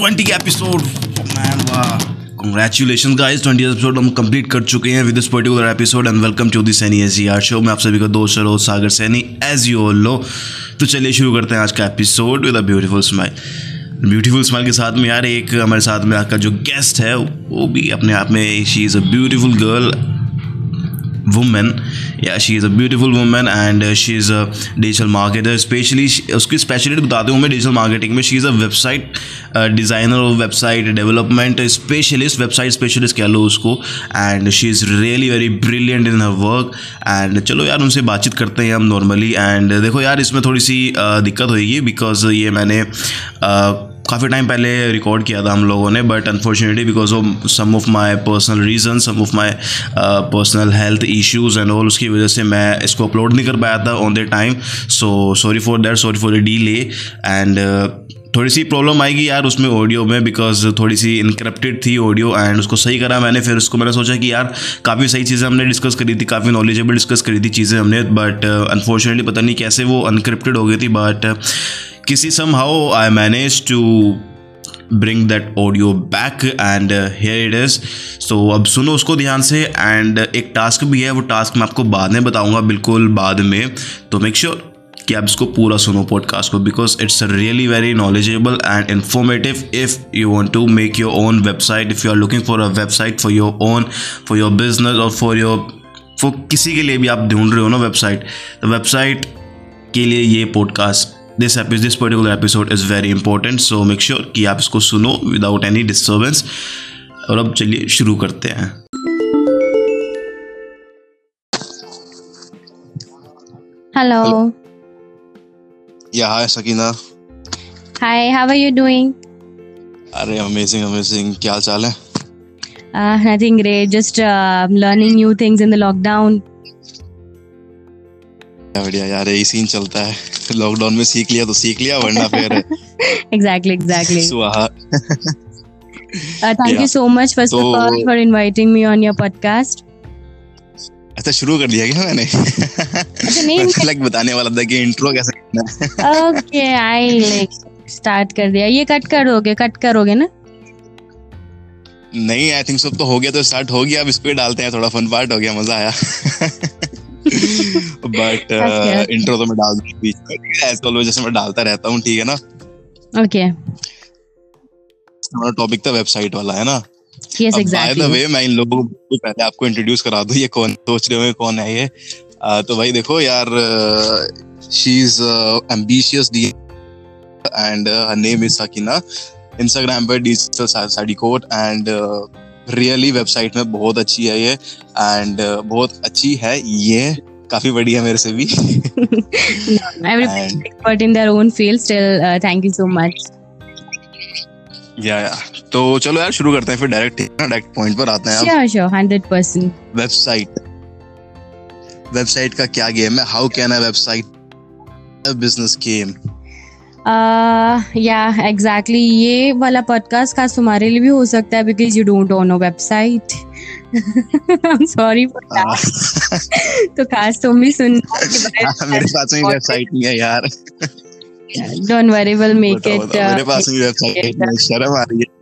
Twenty episode. Congratulation guys twenty episode हम complete कर चुके हैं with this particular episode and welcome to the Saini S R show मैं आप सभी का दोस्त सरोज सागर सैनी एज यू लो तो चलिए शुरू करते हैं आज का episode with a beautiful smile beautiful smile के साथ में यार एक हमारे साथ में आज का जो गेस्ट है, वो भी अपने आप में she is a beautiful girl yeah she is a beautiful woman and uh, she is a digital marketer. Especially उसकी स्पेशलिटी बताते हूँ मैं डिजिटल मार्केटिंग में she is a website designer और website development specialist website specialist कह लो उसको. And she is really very brilliant in her work and चलो यार उनसे बातचीत करते हैं हम नॉर्मली एंड देखो यार इसमें थोड़ी सी uh, दिक्कत होगी बिकॉज़ ये मैंने uh, काफ़ी टाइम पहले रिकॉर्ड किया था हम लोगों ने but unfortunately because of some of my personal reason some of my personal health issues and all उसकी वजह से मैं इसको अपलोड नहीं कर पाया था on the time so sorry for that sorry for the delay and थोड़ी सी प्रॉब्लम आएगी यार उसमें ऑडियो में बिकॉज़ थोड़ी सी इनक्रप्टेड थी ऑडियो एंड उसको सही करा मैंने फिर उसको मैंने सोचा कि यार काफ़ी सही चीज़ें हमने डिस्कस करी थी काफ़ी नॉलेजेबल डिस्कस करी थी चीज़ें हमने बट अनफॉर्चुनेटली uh, पता नहीं कैसे वो अनक्रिप्टेड हो गई थी बट किसी somehow I manage to bring that audio back and here it is so अब सुनो उसको ध्यान से एंड एक टास्क भी है, वो टास्क मैं आपको बाद में बताऊँगा, बिल्कुल बाद में। तो मेक श्योर sure कि आप इसको पूरा सुनो पॉडकास्ट को because it's a really very knowledgeable and informative if you want to make your own website if you are looking for a website for your own for your business और for your for किसी के लिए भी आप ढूंढ रहे हो ना वेबसाइट तो वेबसाइट के लिए ये podcast this Apis this particular episode is very important so make sure कि आप इसको सुनो विदाउट एनी डिस्टर्बेंस और अब चलिए शुरू करते हैं। हेलो या hi Sakina hi how are you doing अरे अमेजिंग अमेजिंग क्या हाल चाल है? Nothing great just learning new things in the lockdown बढ़िया यार यही सीन चलता है। लॉकडाउन में सीख लिया तो सीख लिया वरना फिर एग्जैक्टली एग्जैक्टली स्वाहा thank you so much first of all for inviting me on your podcast अच्छा शुरू कर दिया क्या मैंने? अच्छा नहीं लाइक बताने वाला था कि इंट्रो कैसे करना है। ओके आई लाइक स्टार्ट कर दिया। ये कट करोगे कट करोगे ना? नहीं आई थिंक सब तो हो गया तो स्टार्ट हो गया अब इस पे डालते हैं थोड़ा फन पार्ट हो गया मज़ा आया। बट इंट्रो uh, तो मैं डाल दूँगी बीच में एज ऑलवेज जैसे मैं डालता रहता हूँ ठीक है ना? ओके हमारा टॉपिक था वेबसाइट वाला है ना? Yes exactly by the way मैं इन लोगों को पहले आपको इंट्रोड्यूस करा दूँ ये कौन सोच रहे होंगे कौन है ये? uh, तो भाई देखो यार she is ambitious D and her name is Sakina Instagram पर digital sari coat and really website में बहुत अच्छी है ये एंड uh, बहुत अच्छी है ये। काफ़ी बड़ी है मेरे से भी। Expert in their own field still thank you so much yeah yeah तो चलो यार शुरू करते हैं फिर डायरेक्ट डायरेक्ट पॉइंट पर आते हैं श्योर श्योर 100% वेबसाइट वेबसाइट का क्या गेम है? How can a website business game yeah exactly ये वाला पॉडकास्ट खास तुम्हारे लिए भी हो सकता है because you don't own a website sorry तो खास तुम भी सुन मेरे पास में वेबसाइट नहीं है यार। Don't worry will make it मेरे पास में वेबसाइट नहीं शर्म आ रही है।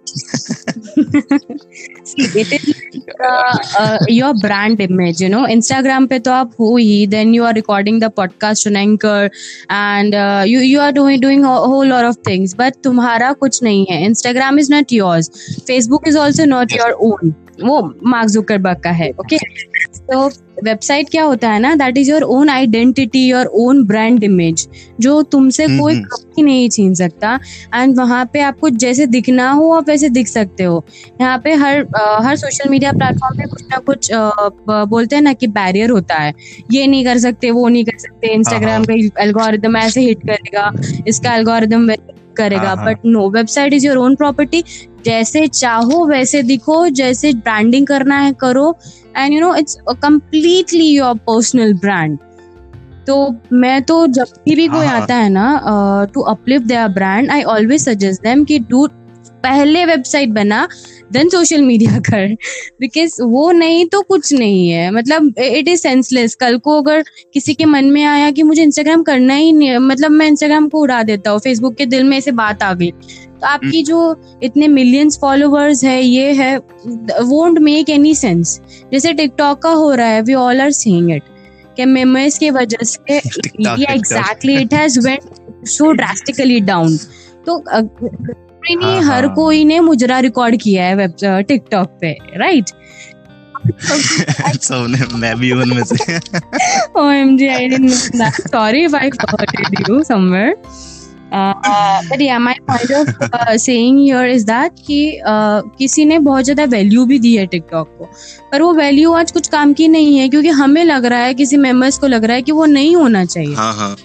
It is uh, uh, your brand image you know instagram पे तो आप हो ही then you are recording the podcast on anchor and uh, you you are doing doing a whole lot of things but तुम्हारा कुछ नहीं है instagram is not yours facebook is also not your own वो Mark Zuckerberg का है okay तो website क्या होता है ना that is your own identity your own brand image जो तुमसे हम्म, कोई हम्म। कभी नहीं छीन सकता एंड वहाँ पे आपको जैसे दिखना हो आप वैसे दिख सकते हो यहाँ पे हर आ, हर सोशल मीडिया प्लेटफॉर्म पे कुछ ना कुछ आ, बोलते हैं ना कि बैरियर होता है ये नहीं कर सकते वो नहीं कर सकते इंस्टाग्राम हाँ, हाँ। का एल्गोरिदम ऐसे हिट करेगा इसका एल्गोरिदम करेगा but no website is your own property जैसे चाहो वैसे दिखो जैसे ब्रांडिंग करना है करो। And you know it's completely your personal brand तो मैं तो जब भी कोई हाँ, हाँ। आता है ना to uplift their brand I always suggest them कि डू पहले वेबसाइट बना देन सोशल मीडिया कर। बिकॉज़ वो नहीं तो कुछ नहीं है। मतलब इट इज़ सेंसलेस कल को अगर किसी के मन में आया कि मुझे इंस्टाग्राम करना ही नहीं मतलब मैं इंस्टाग्राम को उड़ा देता हूँ फेसबुक के दिल में ऐसे बात आ गई। तो आपकी जो इतने मिलियंस फॉलोअर्स है ये है वोंट मेक एनी सेंस जैसे टिकटॉक का हो रहा है we all are seeing it कि मेमोरीज की वजह से exactly it has went so drastically down तो नहीं हाँ, हर हाँ। कोई ने मुजरा रिकॉर्ड किया है वेब टिकटॉक पे राइट सबने मैं भी उनमें से। I didn't know that. Sorry if I forwarded you somewhere. Point of uh, saying here is that कि uh, किसी ने बहुत ज़्यादा वैल्यू भी दी है टिकटॉक को पर वो वैल्यू आज कुछ काम की नहीं है क्योंकि हमें लग रहा है किसी मेंबर्स को लग रहा है कि वो नहीं होना चाहिए। हाँ हाँ।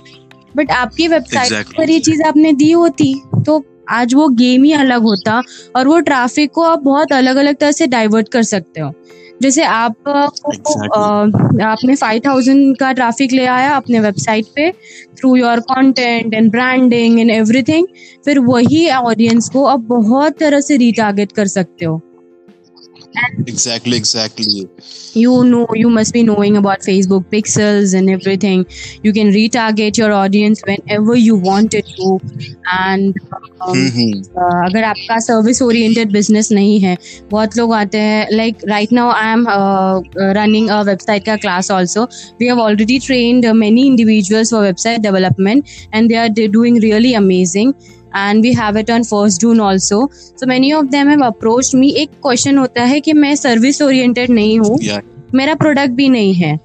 बट आपकी वेबसाइट Exactly. पर ये चीज़ आपने दी होती तो आज वो गेम ही अलग होता और वो ट्रैफ़िक को आप बहुत अलग अलग तरह से डाइवर्ट कर सकते हो। जैसे आप Exactly. आपने फाइव थाउज़ेंड का ट्रैफ़िक ले आया अपने वेबसाइट पे through your content and branding and everything फिर वही ऑडियंस को आप बहुत तरह से रिटारगेट कर सकते हो exactly exactly you know you must be knowing about facebook pixels and everything. You can retarget your audience whenever you want it to. And um, uh, अगर आपका सर्विस ओरिएंटेड बिज़नेस नहीं है बहुत लोग आते हैं like right now I am running a website का class also we have already trained many individuals for website development and they are doing really amazing and we have it on first june also. So many of them have approached me. एक question होता है कि मैं service oriented नहीं हूँ। Yeah. मेरा product भी नहीं है।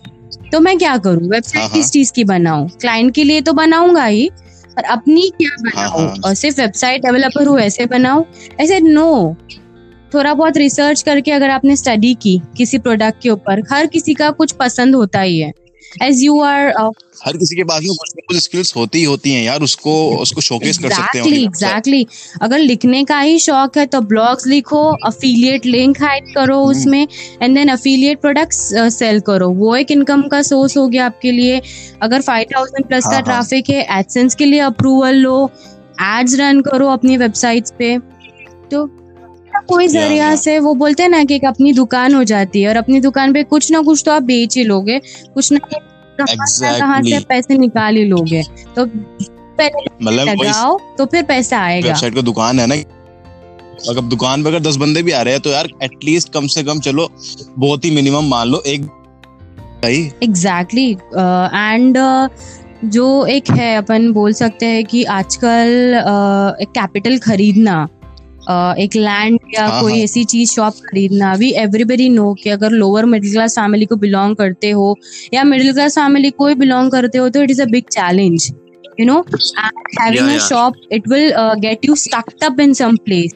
तो मैं क्या करूँ? हाँ, वेबसाइट हाँ। किस चीज़ की बनाऊँ? क्लाइंट के लिए तो बनाऊँगा ही पर अपनी क्या बनाऊँ हाँ। और सिर्फ़ वेबसाइट डेवलपर हूँ ऐसे बनाऊँ? ऐसे नो थोड़ा बहुत रिसर्च करके अगर आपने स्टडी की किसी प्रोडक्ट के ऊपर हर किसी का कुछ पसंद होता ही है। एज यू आर हर किसी के पास में कुछ ना कुछ स्किल्स होती ही होती हैं यार उसको उसको शोकेस exactly, कर सकते हैं। एग्जैक्टली एग्जैक्टली अगर लिखने का ही शौक है तो ब्लॉग्स लिखो अफिलिएट लिंक हाइड करो हम्म। उसमें and then affiliate products sell करो। वो एक इनकम का सोर्स हो गया आपके लिए। अगर फाइव थाउज़ेंड प्लस हाँ, का हाँ। ट्रैफ़िक है एडसेंस के लिए अप्रूवल लो। एड्स रन करो अपनी वेबसाइट्स पे। तो कोई ज़रिया से वो बोलते हैं ना कि एक अपनी दुकान हो जाती है और अपनी दुकान पे कुछ ना कुछ तो आप बेच ही लोगे। कुछ ना कहाँ से पैसे निकाल ही लोगे। तो पहले मतलब लगाओ तो फिर पैसा आएगा। वेबसाइट का दुकान है ना। अगर दुकान पे अगर दस बंदे भी आ रहे हैं तो यार एटलीस्ट कम से कम चलो बहुत ही मिनिमम मान लो एक एग्जैक्टली एंड जो एक है अपन बोल सकते हैं कि आजकल uh, एक कैपिटल खरीदना। uh, एक लैंड या हाँ, कोई हाँ। ऐसी चीज़ शॉप खरीदना भी एवरीबडी नो कि अगर लोअर मिडिल क्लास फैमिली को बिलोंग करते हो या मिडिल क्लास फैमिली को बिलोंग करते हो तो it is a big challenge you know having Yeah, a yeah. shop it will uh, get you stuck up in some place.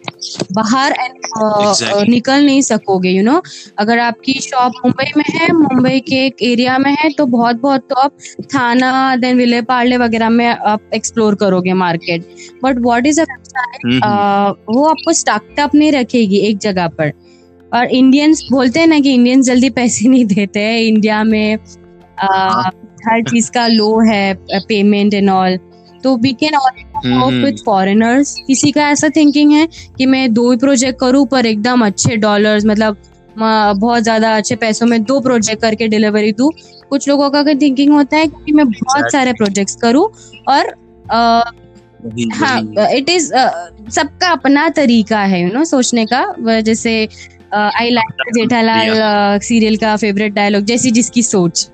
बाहर and, uh, Exactly. uh, निकल नहीं सकोगे यू you नो अगर आपकी शॉप मुंबई में है मुंबई के एक एरिया में है तो बहुत बहुत तो आप थाना देन विले पार्ले वगैरह में आप एक्सप्लोर करोगे market but what is a वो आपको स्टक अप नहीं रखेगी एक जगह पर. और इंडियंस बोलते हैं ना कि इंडियंस जल्दी पैसे नहीं देते हैं इंडिया में. Uh, हर चीज़ का लो है पेमेंट एंड ऑल तो वी कैन हम्म। विद फॉरेनर्स किसी का ऐसा थिंकिंग है कि मैं दो ही प्रोजेक्ट करूँ पर एकदम अच्छे डॉलर्स मतलब बहुत ज़्यादा अच्छे पैसों में दो प्रोजेक्ट करके डिलीवरी दूँ। कुछ लोगों का थिंकिंग होता है कि मैं बहुत सारे प्रोजेक्ट्स करूँ और हाँ इट इज़ सबका अपना तरीका है यू नो सोचने का। जैसे आई लाइक जेठालाल सीरियल का फेवरेट डायलॉग जैसी जिसकी सोच।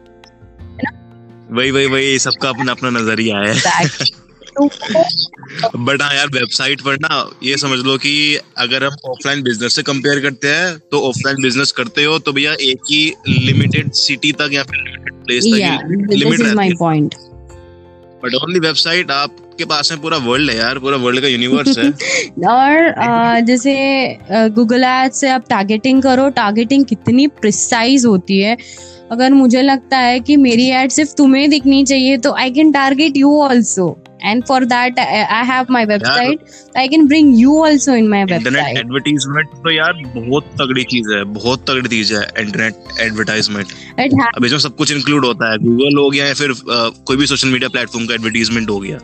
वही वही वही सबका अपना अपना नज़रिया है। बट हाँ यार वेबसाइट पर ना ये समझ लो कि अगर हम ऑफलाइन बिज़नेस से कंपेयर करते हैं तो ऑफलाइन बिज़नेस करते हो तो भैया एक ही लिमिटेड सिटी तक या फिर लिमिटेड प्लेस तक लिमिट रहती है। बट ओनली वेबसाइट आपके पास में पूरा वर्ल्ड है यार पूरा वर्ल्ड का यूनिवर्स है। और जैसे गूगल एड से आप टारगेटिंग करो टारगेटिंग कितनी प्रिसाइज होती है। अगर मुझे लगता है कि मेरी एड सिर्फ़ तुम्हें दिखनी चाहिए तो I can target you also and for that I have my website I can bring you also in my internet website advertisement तो यार बहुत तगड़ी चीज़ है बहुत तगड़ी चीज़ है इंटरनेट एडवर्टाइजमेंट अब इसमें सब कुछ इंक्लूड होता है गूगल हो गया या फिर अ, कोई भी सोशल मीडिया प्लेटफॉर्म का एडवर्टीजमेंट हो गया।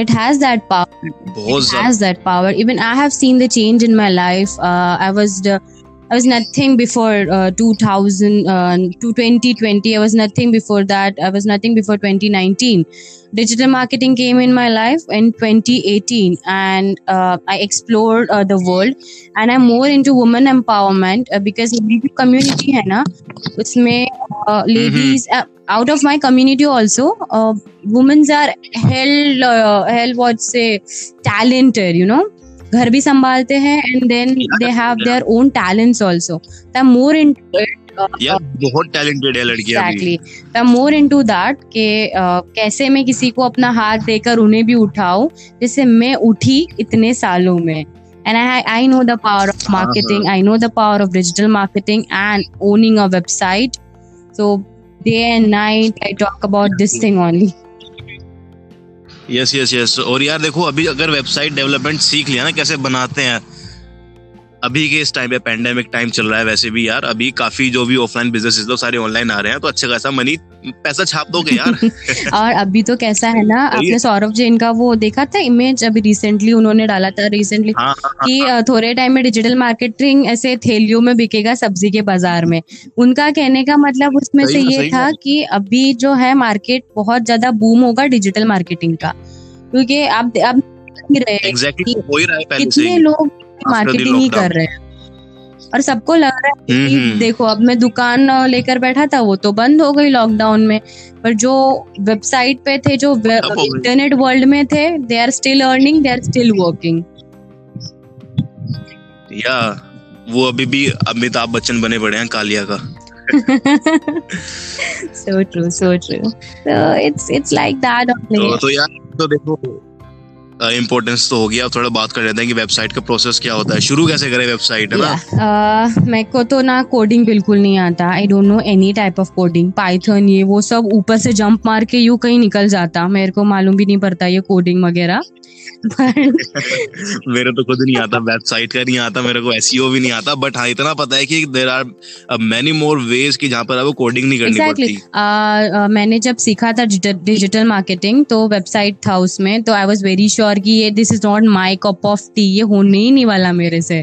It has that power. it has that power. Even i have seen the change in my life. Uh, i was the, I was nothing before uh, 2000 uh, to 2020. I was nothing before that. I was nothing before 2019. Digital marketing came in my life in 2018, and uh, I explored uh, the world. And I'm more into women empowerment uh, because मेरी जो community है ना उसमें uh, ladies uh, out of my community also uh, women are held uh, held what say talented you know घर भी संभालते हैं and then they have their own talents also I am more into यार बहुत talented है लड़कियाँ exactly I am more into that कि uh, कैसे मैं किसी को अपना हाथ देकर उन्हें भी उठाऊं जैसे मैं उठी इतने सालों में and I, I know the power of marketing uh-huh. i know the power of digital marketing and owning a website so day and night i talk about this thing only yes yes yes और यार देखो, अभी अगर website development सीख लिया ना, कैसे बनाते हैं? अभी के इस टाइम पे पेंडेमिक टाइम चल रहा है वैसे भी यार। अभी काफ़ी जो भी ऑफलाइन बिज़नेस तो सारे ऑनलाइन आ रहे हैं तो अच्छा खासा मनी पैसा छाप दोगे यार। और अभी तो कैसा है ना आपने सौरभ जैन का वो देखा था इमेज अभी रिसेंटली उन्होंने डाला था रिसेंटली हाँ, हाँ, कि अ, थोड़े टाइम में डिजिटल मार्केटिंग ऐसे थैलियों में बिकेगा सब्ज़ी के बाज़ार में। उनका कहने का मतलब उसमें से ये था है। कि अभी जो है मार्केट बहुत ज़्यादा बूम होगा डिजिटल मार्केटिंग का। क्योंकि आप आप रहे। हैं हो ही है से कितने लोग मार्केटिंग ही कर रहे हैं। और सबको लग रहा है कि हम्म, हम्म। देखो अब मैं दुकान लेकर बैठा था वो तो बंद हो गई लॉकडाउन में। पर जो वेबसाइट पे थे जो। इंटरनेट वर्ल्ड में थे they are still earning they are still working या वो अभी भी अमिताभ बच्चन बने पड़े हैं कालिया का। So true so true so it's it's like that only तो तो यार तो देखो इम्पोर्टेंस तो हो गया। अब थोड़ा बात कर लेते हैं कि वेबसाइट का प्रोसेस क्या होता है। शुरू कैसे करें वेबसाइट है ना? Yeah. Uh, मेरे को तो ना कोडिंग बिल्कुल नहीं आता। I don't know any type of coding Python ये वो सब ऊपर से जंप मार के यूँ कहीं निकल जाता। मेरे को मालूम भी नहीं पड़ता ये कोडिंग वगैरह। मेरे तो खुद नहीं आता वेबसाइट का नहीं आता मेरे को एसईओ भी नहीं आता। बट हाँ इतना पता है कि there are many more ways कि जहाँ पर आपको कोडिंग नहीं करनी एग्जैक्टली पड़ती। uh, uh, मैंने जब सीखा था डिजिटल मार्केटिंग तो वेबसाइट था उसमें। तो आई वाज वेरी श्योर कि ये this is not my cup of tea ये होने ही नहीं वाला मेरे से।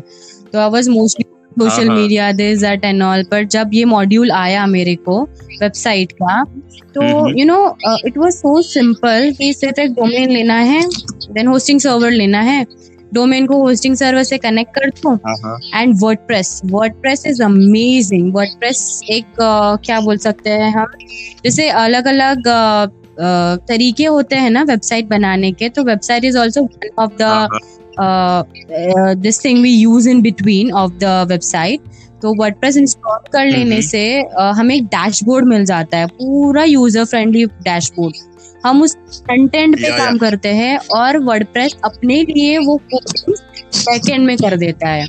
तो I was mostly social. Media this that and all पर जब ये मॉड्यूल आया मेरे को वेबसाइट का तो। You know it was so simple कि सिर्फ़ एक डोमेन लेना है देन होस्टिंग सर्वर लेना है। डोमेन को होस्टिंग सर्वर से कनेक्ट कर दो and WordPress WordPress is amazing WordPress एक uh, क्या बोल सकते हैं हम? जैसे अलग अलग तरीके होते हैं ना वेबसाइट बनाने के तो website is also one of the this thing we use in between of the website तो वर्डप्रेस इंस्टॉल कर लेने हम्म। से uh, हमें एक डैशबोर्ड मिल जाता है पूरा यूज़र फ्रेंडली डैशबोर्ड हम उस कंटेंट पे या, काम या। करते हैं और वर्डप्रेस अपने लिए वो बैकएंड में कर देता है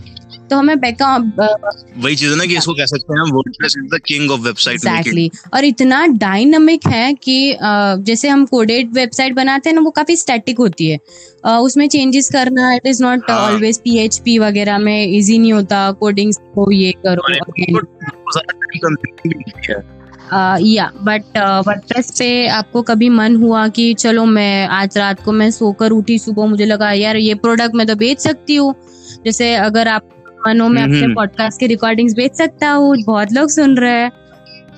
तो हमें बैक वही चीज़ है ना कि इसको कह सकते हैं WordPress is the king of website exactly और इतना डायनामिक है कि जैसे हम कोडेड वेबसाइट बनाते हैं ना वो काफ़ी स्टैटिक होती है। अ, उसमें चेंजेस करना it is not. Always PHP वगैरह में इजी नहीं होता कोडिंग को ये करो या बट वर्डप्रेस पे आपको कभी मन हुआ कि चलो मैं आज रात को मैं सोकर उठी सुबह मुझे लगा यार ये प्रोडक्ट मैं तो बेच सकती हूँ। जैसे अगर आप मनो में अपने। पॉडकास्ट के रिकॉर्डिंग्स बेच सकता हूँ बहुत लोग सुन रहे हैं।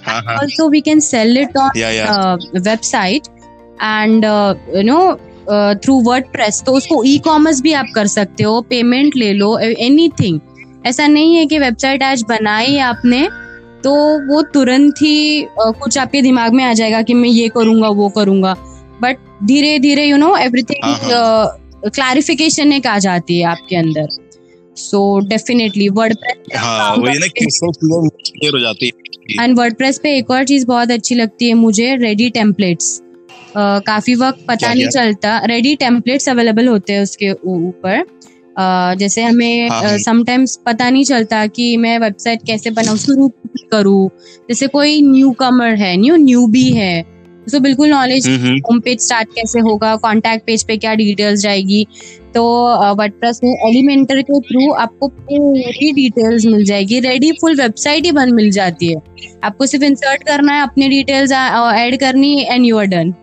हाँ हाँ। Also we can sell it on या या website and you know uh, through WordPress तो उसको ई कॉमर्स भी आप कर सकते हो पेमेंट ले लो एनीथिंग ऐसा नहीं है कि वेबसाइट आज बनाई आपने तो वो तुरंत ही uh, कुछ आपके दिमाग में आ जाएगा कि मैं ये करूँगा वो करूँगा। बट धीरे धीरे यू नो एवरीथिंग क्लैरिफिकेशन एक आ जाती है आपके अंदर। सो डेफिनेटली हाँ हो है। एंड वर्डप्रेस पे एक और चीज़ बहुत अच्छी लगती है मुझे रेडी टेम्पलेट्स काफ़ी वक्त पता क्या- नहीं क्या? चलता। रेडी टेम्पलेट्स अवेलेबल होते हैं उसके ऊपर। अ, जैसे हाँ, हमें हाँ। समटाइम्स पता नहीं चलता कि मैं वेबसाइट कैसे बनाऊँ शुरू करूँ। जैसे कोई न्यू कमर है न्यू न्यू भी है उसको बिल्कुल नॉलेज होम पेज स्टार्ट कैसे होगा कॉन्टैक्ट पेज पे क्या डिटेल्स जाएगी। तो वर्डप्रेस में एलिमेंटर के थ्रू आपको पूरी डिटेल्स मिल जाएगी। रेडी फुल वेबसाइट ही बन मिल जाती है। आपको सिर्फ़ इंसर्ट करना है अपनी डिटेल्स ऐड करनी and you are done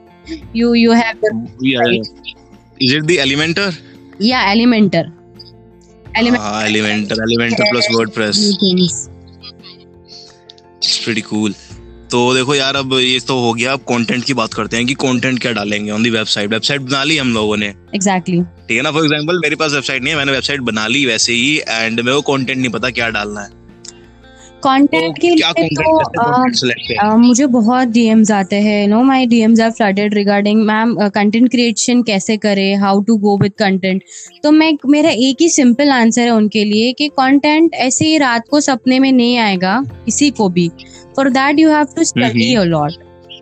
you you have is it the Elementor या Elementor Elementor Elementor plus WordPress it's pretty cool तो देखो यार अब ये तो हो गया। अब कंटेंट की बात करते हैं कि कंटेंट क्या डालेंगे ऑन दी वेबसाइट वेबसाइट बना ली हम लोगों ने। एग्जैक्टली ठीक है ना? फॉर एग्जांपल मेरे पास वेबसाइट नहीं है मैंने वेबसाइट बना ली वैसे ही एंड मेरे को कंटेंट नहीं पता क्या डालना है। कंटेंट तो के लिए तो है अ, मुझे बहुत डीएम्स आते हैं no my DMs are flooded regarding ma'am content creation कैसे करें how to go with content तो मैं मेरा एक ही सिंपल आंसर है उनके लिए कि कंटेंट ऐसे ही रात को सपने में नहीं आएगा किसी को भी। For that you have to study a lot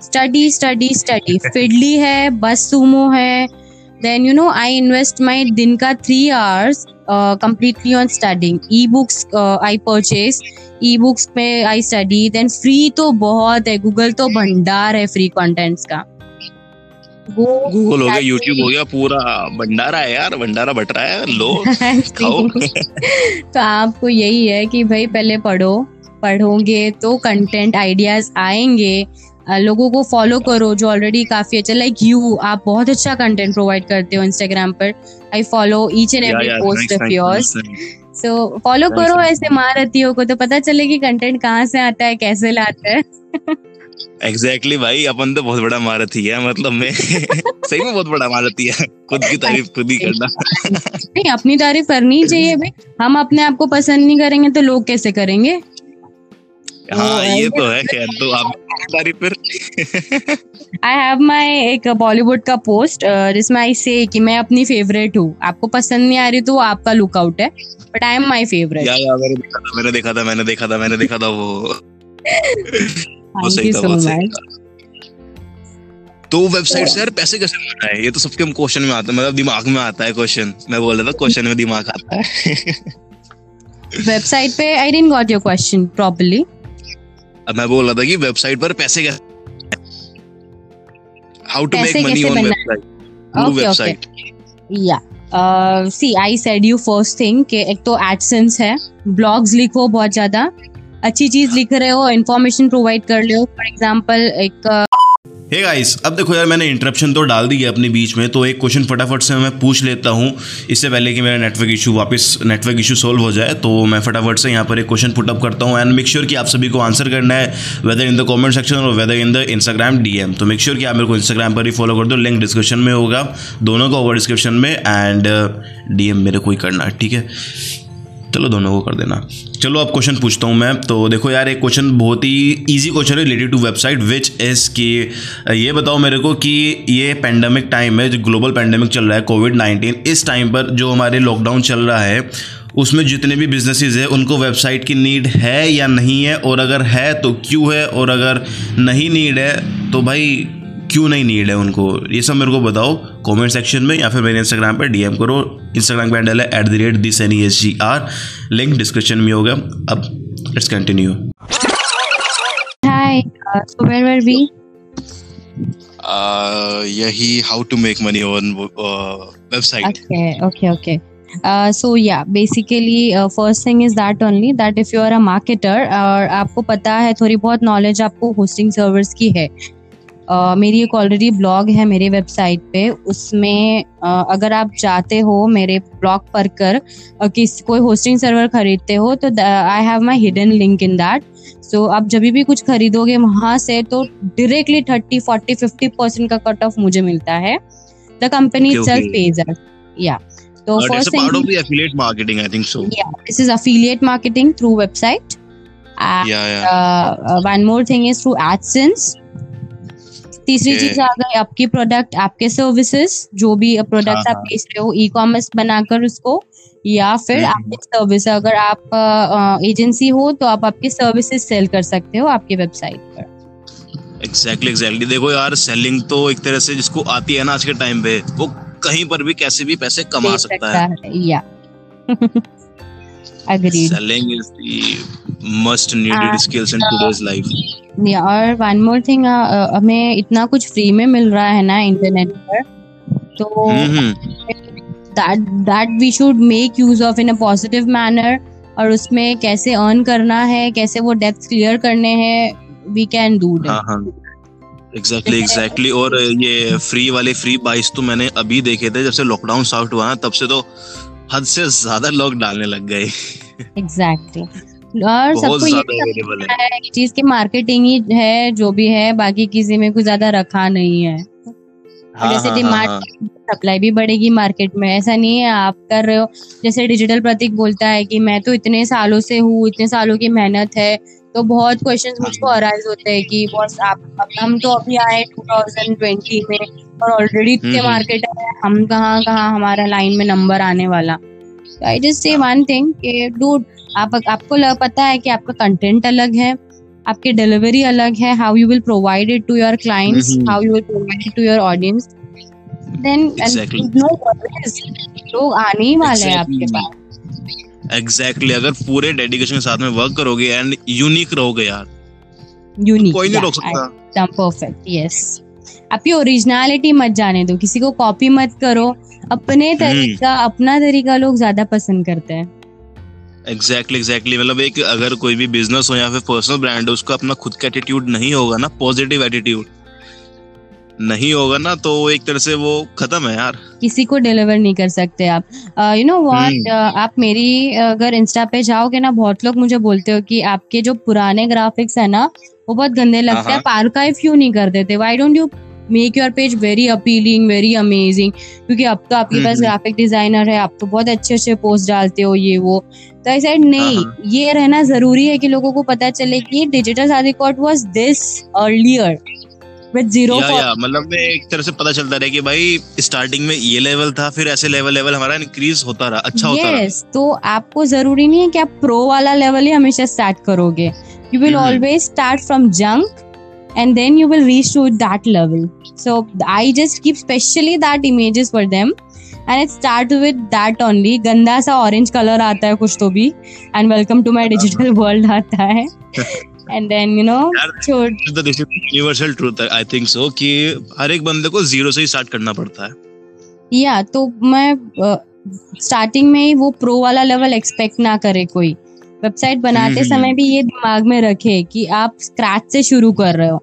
study study study fiddly है बस सुमो है. Then you know I invest my दिन का three hours completely on studying. E-books uh, I purchase. Ebooks में आई स्टडी देन फ्री तो बहुत है. गूगल तो भंडार है फ्री कंटेंट्स का. गूगल हो गया यूट्यूब हो गया पूरा भंडारा है यार. भंडारा बट रहा है. लो खाओ. तो आपको यही है कि भाई पहले पढ़ो पढ़ोगे तो कंटेंट आइडियाज़ आएँगे। लोगों को फॉलो करो जो ऑलरेडी काफ़ी अच्छा लाइक यू आप बहुत अच्छा कंटेंट प्रोवाइड करते हो इंस्टाग्राम पर। I follow each and every post of yours. So follow करो ऐसे महारथियों को तो पता चले कि कंटेंट कहाँ से आता है कैसे लाता है। एग्जैक्टली exactly भाई अपन तो बहुत बड़ा महारथी है मतलब मैं सही में बहुत बड़ा महारथी है खुद की तारीफ़ खुद ही करना। नहीं अपनी तारीफ़ करनी चाहिए भाई। हम अपने आप को पसंद नहीं करेंगे तो लोग कैसे करेंगे? हाँ ये तो है खैर तो आप फिर। आई हैव माई एक बॉलीवुड का पोस्ट जिसमें आई से कि मैं अपनी फेवरेट हूँ। आपको पसंद नहीं आ रही तो वो आपका लुकआउट है but I am my favourite मैंने देखा था मैंने देखा था मैंने देखा था मैंने देखा था वो। वो सही था वो सही था। तो वेबसाइट से यार पैसे कैसे है? ये तो सबके क्वेश्चन में आता है मतलब दिमाग में आता है क्वेश्चन मैं बोल रहा था क्वेश्चन में दिमाग आता है। वेबसाइट पे I didn't got your question properly अब मैं बोल रहा था कि वेबसाइट पर पैसे कैसे how to make money on website. Website या see I said you first thing कि एक तो एडसेंस है ब्लॉग्स लिखो बहुत ज़्यादा अच्छी चीज़ लिख रहे हो इन्फॉर्मेशन प्रोवाइड कर लो हो फॉर एग्ज़ाम्पल एक uh, हे गाइस अब देखो यार मैंने इंटरप्शन तो डाल दी है अपने बीच में तो एक क्वेश्चन फटाफट से मैं पूछ लेता हूँ। इससे पहले कि मेरा नेटवर्क इशू वापस नेटवर्क इशू सॉल्व हो जाए तो मैं फटाफट से यहाँ पर एक क्वेश्चन पुटअप करता हूँ एंड मेक श्योर कि आप सभी को आंसर करना है whether in the comment section और whether in the Instagram DM तो मेक श्योर कि आप मेरे को इंस्टाग्राम पर ही फॉलो कर दो लिंक डिस्क्रिप्शन में होगा दोनों का ओवर डिस्क्रिप्शन में एंड डीएम मेरे को ही करना ठीक है? चलो दोनों को कर देना। चलो अब क्वेश्चन पूछता हूँ मैं। तो देखो यार, एक क्वेश्चन बहुत ही इजी क्वेश्चन है related to website which is कि ये बताओ मेरे को कि ये पेंडेमिक टाइम है, जो ग्लोबल पेंडेमिक चल रहा है कोविड नाइन्टीन इस टाइम पर जो हमारे लॉकडाउन चल रहा है, उसमें जितने भी बिजनेसेस हैं, उनको वेबसाइट की नीड है या नहीं है? और अगर है तो क्यों है? और अगर नहीं नीड है तो भाई क्यों नहीं नीड है उनको? ये सब मेरे को बताओ कमेंट सेक्शन में या फिर मेरे इंस्टाग्राम पर डीएम करो। इंस्टाग्राम का हैंडल है at the rate this N S G R link description में होगा। अब लेट्स कंटिन्यू uh, were यही how to make money on website Okay, okay, okay. Uh, so yeah, basically, uh, first thing is that only that if you are a marketer और आपको पता है थोड़ी बहुत नॉलेज आपको होस्टिंग सर्वर्स की है। मेरी एक ऑलरेडी ब्लॉग है मेरे वेबसाइट पे। उसमें uh, अगर आप चाहते हो मेरे ब्लॉग पर कर किस कोई होस्टिंग सर्वर खरीदते हो तो I have my hidden link in that so आप जब भी कुछ खरीदोगे वहाँ से तो directly thirty forty fifty percent का कट ऑफ़ मुझे मिलता है। The company is affiliate through website and one more thing is through AdSense तीसरी चीज़ आ गई आपकी प्रोडक्ट आपके सर्विसेज़ जो भी प्रोडक्ट हाँ, आप बेच रहे हो ई कॉमर्स बनाकर उसको या फिर हम्म। आपकी सर्विस अगर आप एजेंसी हो तो आप आपकी सर्विसेज़ सेल कर सकते हो आपकी वेबसाइट पर। एग्जैक्टली एग्जैक्टली देखो यार सेलिंग तो एक तरह से जिसको आती है ना आज के टाइम पे वो कहीं पर भी कैसे भी पैसे कमा सकता है या। Agreed selling is the must needed And, skills in today's life या और वन मोर थिंग हमें इतना कुछ फ्री में मिल रहा है ना इंटरनेट पर तो that that we should make use of in a positive manner और उसमें कैसे अर्न करना है कैसे वो डेप्थ क्लियर करने हैं वी कैन डू हाँ हाँ। एग्जैक्टली एग्जैक्टली और ये फ्री वाले फ्री बाइस तो मैंने अभी देखे थे जब से लॉकडाउन स्टार्ट हुआ ना तब से तो हद से ज़्यादा लोग डालने लग गए। एग्जैक्टली और सबको ये है। चीज़ की मार्केटिंग ही है जो भी है बाकी किसी में कुछ ज़्यादा रखा नहीं है। हाँ, जैसे डिमांड हाँ, सप्लाई हाँ। भी बढ़ेगी मार्केट में ऐसा नहीं है आप कर रहे हो। जैसे डिजिटल प्रतीक बोलता है कि मैं तो इतने सालों से हूँ इतने सालों की मेहनत है तो बहुत क्वेश्चंस मुझको अराइज होते हैं कि बॉस आप हम तो अभी आए 2020 में और ऑलरेडी इतने मार्केट हम्म, हम्म। है हम कहाँ कहाँ हमारा लाइन में नंबर आने वाला। I just say one thing कि डूड आप आपको पता है कि आपका कंटेंट अलग है आपकी डिलीवरी अलग है how you will provide it to your clients how you will provide it to your audience then no लोग आने ही वाले हैं आपके पास। Exactly exactly. अगर पूरे डेडिकेशन के साथ में वर्क करोगे एंड यूनिक रहोगे यार यूनिक कोई नहीं रोक सकता। परफेक्ट यस आपकी ओरिजिनलिटी मत जाने दो। किसी को कॉपी मत करो। अपने हम्म। तरीका अपना तरीका लोग ज़्यादा पसंद करते हैं। एग्जैक्टली एग्जैक्टली मतलब एक अगर कोई भी बिज़नेस हो या फिर पर्सनल ब्रांड हो उसका अपना खुद का एटीट्यूड नहीं होगा ना पॉजिटिव एटीट्यूड नहीं होगा ना तो एक तरह से वो खत्म है यार। किसी को डिलीवर नहीं कर सकते आप। यू नो व्हाट आप मेरी अगर इंस्टा पे जाओगे ना बहुत लोग मुझे बोलते हो कि आपके जो पुराने ग्राफिक्स है ना वो बहुत गंदे लगते हैं। आर्काइव क्यों नहीं कर देते। Why don't you make your page very appealing very amazing क्योंकि अब तो आपके पास ग्राफिक हम्म, डिज़ाइनर हम्म। है आप तो बहुत अच्छे अच्छे पोस्ट डालते हो ये वो। तो आई सेड नहीं हाँ, हाँ। ये रहना ज़रूरी है कि लोगों को पता चले कि डिजिटल शादी code was this earlier with zero मतलब एक तरह से पता चलता रहा कि भाई स्टार्टिंग में ये लेवल था फिर ऐसे लेवल लेवल हमारा इंक्रीज होता रहा अच्छा yes, होता रहा। तो आपको ज़रूरी नहीं है कि आप प्रो वाला लेवल ही हमेशा स्टार्ट करोगे। You will always start from junk and then you will reach to that level so i just keep specially that images for them and it starts with that only ganda sa orange color aata hai kuch to bhi and welcome to my digital world aata hai and then you know universal truth I think so कि हर एक बंदे को zero से ही start करना पड़ता है या तो मैं स्टार्टिंग uh, में ही वो प्रो वाला लेवल एक्सपेक्ट ना करे कोई वेबसाइट बनाते हम्म, समय हम्म। भी ये दिमाग में रखे कि आप स्क्रैच से शुरू कर रहे हो।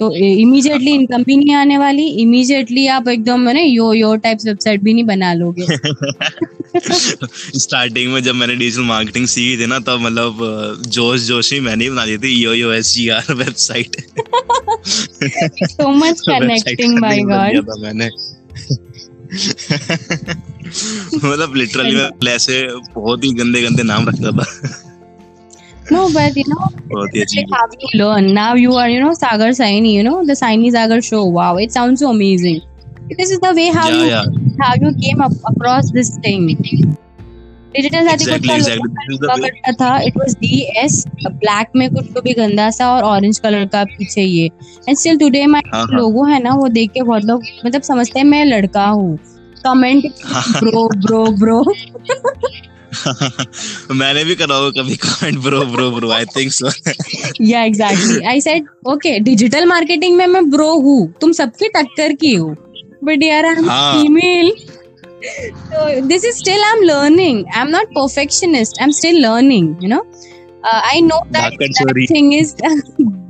तो इमीजिएटली इनकम भी नहीं आने वाली इमीजिएटली आप एकदम मैंने यो यो टाइप्स वेबसाइट भी नहीं बना लोगे। स्टार्टिंग में जब मैंने डिजिटल मार्केटिंग सीखी थी ना तब मतलब जोश जोश ही मैंने बना दी थी yo yo S G R website so much connecting by God मैंने। मतलब लिटरली मैं ऐसे बहुत ही गंदे गंदे नाम रखता था। No, but you know, like how you learn. Now you are, you know, Sagar Saini, you know, the Saini Sagar show. Wow, it sounds so amazing. This is the way how yeah, you yeah. how you came up across this thing. Digital exactly, exactly. था it was this black में कुछ तो भी गंदा सा और orange colour का पीछे ये and still today my logo है ना वो देख के बहुत लोग मतलब समझते हैं मैं लड़का हूँ कमेंट ब्रो ब्रो ब्रो मैंने भी करा होगा कभी comment bro bro bro I think so या exactly I said okay digital marketing में मैं ब्रो हूँ। तुम सबके टक्कर की हो। बट यार आई एम फीमेल तो this is still I am learning I am not perfectionist I am still learning you know I know that thing is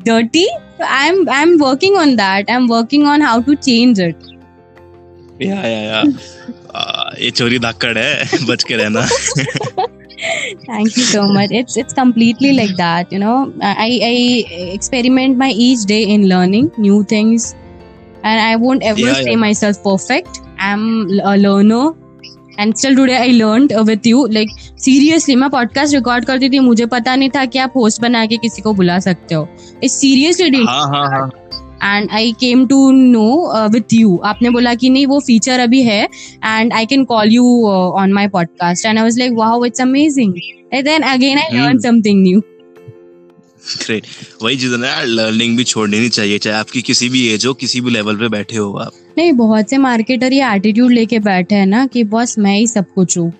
dirty I am I am working on that I am working on how to change it या या या ये चोरी धाकड़ है बच के रहना thank you so much it's it's completely like that you know i i experiment my each day in learning new things and i won't ever yeah, say yeah. myself perfect i'm a learner and still today I learn with you like seriously मैं podcast record करती थी मुझे पता नहीं था कि आप host बना के किसी को बुला सकते हो इट्स सीरियसली हाँ हाँ हाँ and I came to know with you आपने बोला कि नहीं वो फीचर अभी है and I can call you on my podcast and I was like wow it's amazing and then again I learn something new great वही चीज़ है यार लर्निंग भी छोड़नी नहीं चाहिए चाहे आपकी किसी भी एज हो किसी भी लेवल पे बैठे हो आप। नहीं बहुत से मार्केटर ये एटीट्यूड लेके बैठे हैं ना कि बॉस मैं ही सब कुछ हूँ।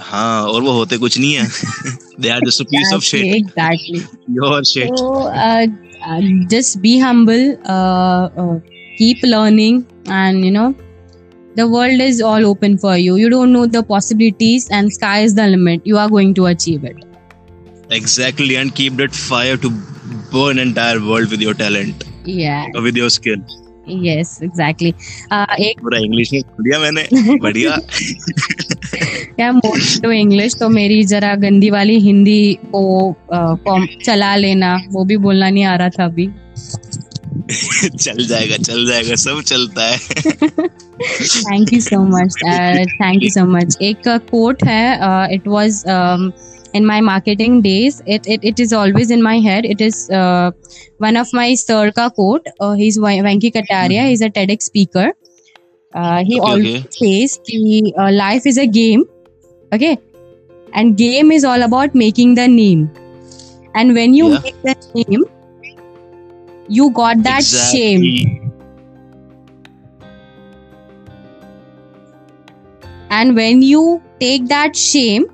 हाँ और वो होते कुछ नहीं है। They are just a piece of shit exactly your shit just be humble uh, uh, keep learning and you know the world is all open for you you don't know the possibilities and sky is the limit you are going to achieve it exactly and keep that fire to burn entire world with your talent yeah with your skill yes exactly uh, एक पूरा English में दिया मैंने बढ़िया to English तो मेरी जरा गंदी वाली हिंदी को चला लेना वो भी बोलना नहीं आ रहा था अभी। चल जाएगा चल जाएगा सब चलता है। Thank you so much thank you so much एक कोट है it was in my marketing days it it it is always in my head it is one of my sir का quote he is Venky Kataria is a TEDx speaker he always says कि life is a game okay? And game is all about making the name. And when you yeah. make the name you got that exactly. shame. And when you take that shame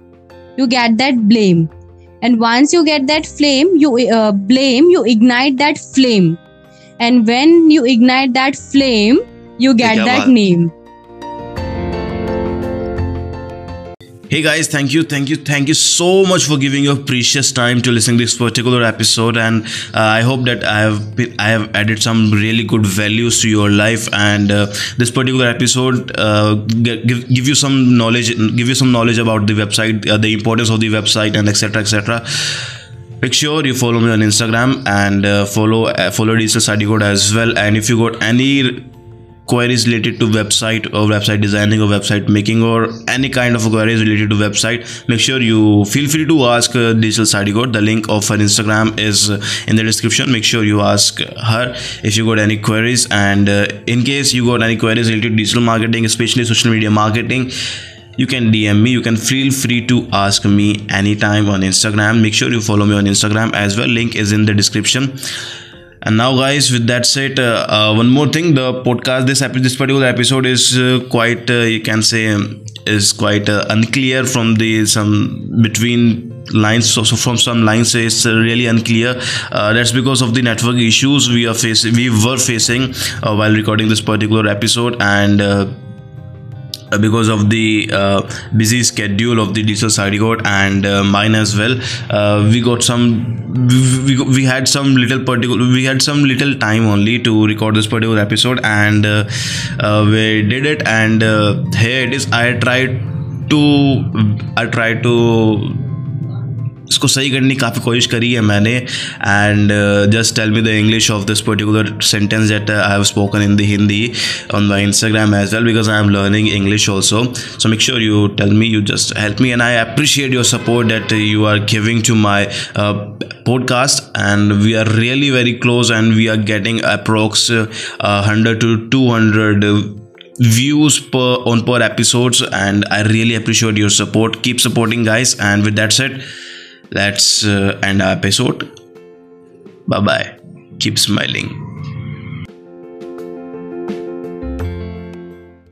you get that blame. And once you get that flame you uh, blame you ignite that flame. And when you ignite that flame you get that name Hey guys, thank you, thank you, thank you so much for giving your precious time to listen to this particular episode, and uh, I hope that I have been, I have added some really good values to your life, and uh, this particular episode uh, give give you some knowledge, give you some knowledge about the website, uh, the importance of the website, and etc. etc make sure you follow me on instagram and uh, follow uh, follow digital study code as well. And if you got any queries related to website or website designing or website making or any kind of queries related to website make sure you feel free to ask uh, digital code the link of her instagram is uh, in the description make sure you ask her if you got any queries and uh, in case you got any queries related to digital marketing especially social media marketing you can DM me. You can feel free to ask me anytime on Instagram. Make sure you follow me on Instagram as well. Link is in the description and now guys with that said uh, uh, one more thing the podcast this this particular episode is uh, quite uh, you can say um, is quite uh, unclear from the some between lines. So, so from some lines it's uh, really unclear. That's because of the network issues we are facing we were facing while recording this particular episode. And uh, Uh, because of the uh, busy schedule of the digital code and uh, mine as well. Uh, we got some we, we had some little particular we had some little time only to record this particular episode and uh, we did it and here it is. I tried to i tried to इसको सही करने की काफ़ी कोशिश करी है मैंने। And just tell me the English of this particular sentence that I have spoken in the Hindi on my Instagram as well because I am learning English also so make sure you tell me you just help me and I appreciate your support that you are giving to my podcast and we are really very close and we are getting approx hundred to two hundred views per, on per episodes. And i really appreciate your support. Keep supporting, guys. And with that said let's uh, end our episode. Bye bye keep smiling